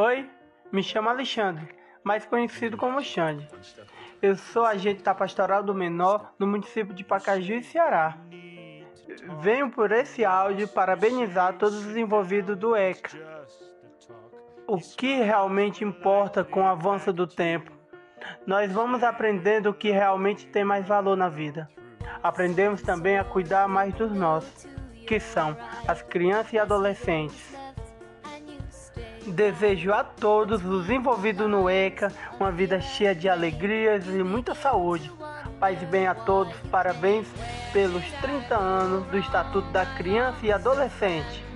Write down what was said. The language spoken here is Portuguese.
Oi, me chamo Alexandre, mais conhecido como Xande. Eu sou agente da Pastoral do Menor no município de Pacaju, Ceará. Venho por esse áudio parabenizar todos os envolvidos do ECA. O que realmente importa com o avanço do tempo? Nós vamos aprendendo o que realmente tem mais valor na vida. Aprendemos também a cuidar mais dos nossos, que são as crianças e adolescentes. Desejo a todos os envolvidos no ECA uma vida cheia de alegrias e muita saúde. Paz e bem a todos, parabéns pelos 30 anos do Estatuto da Criança e Adolescente.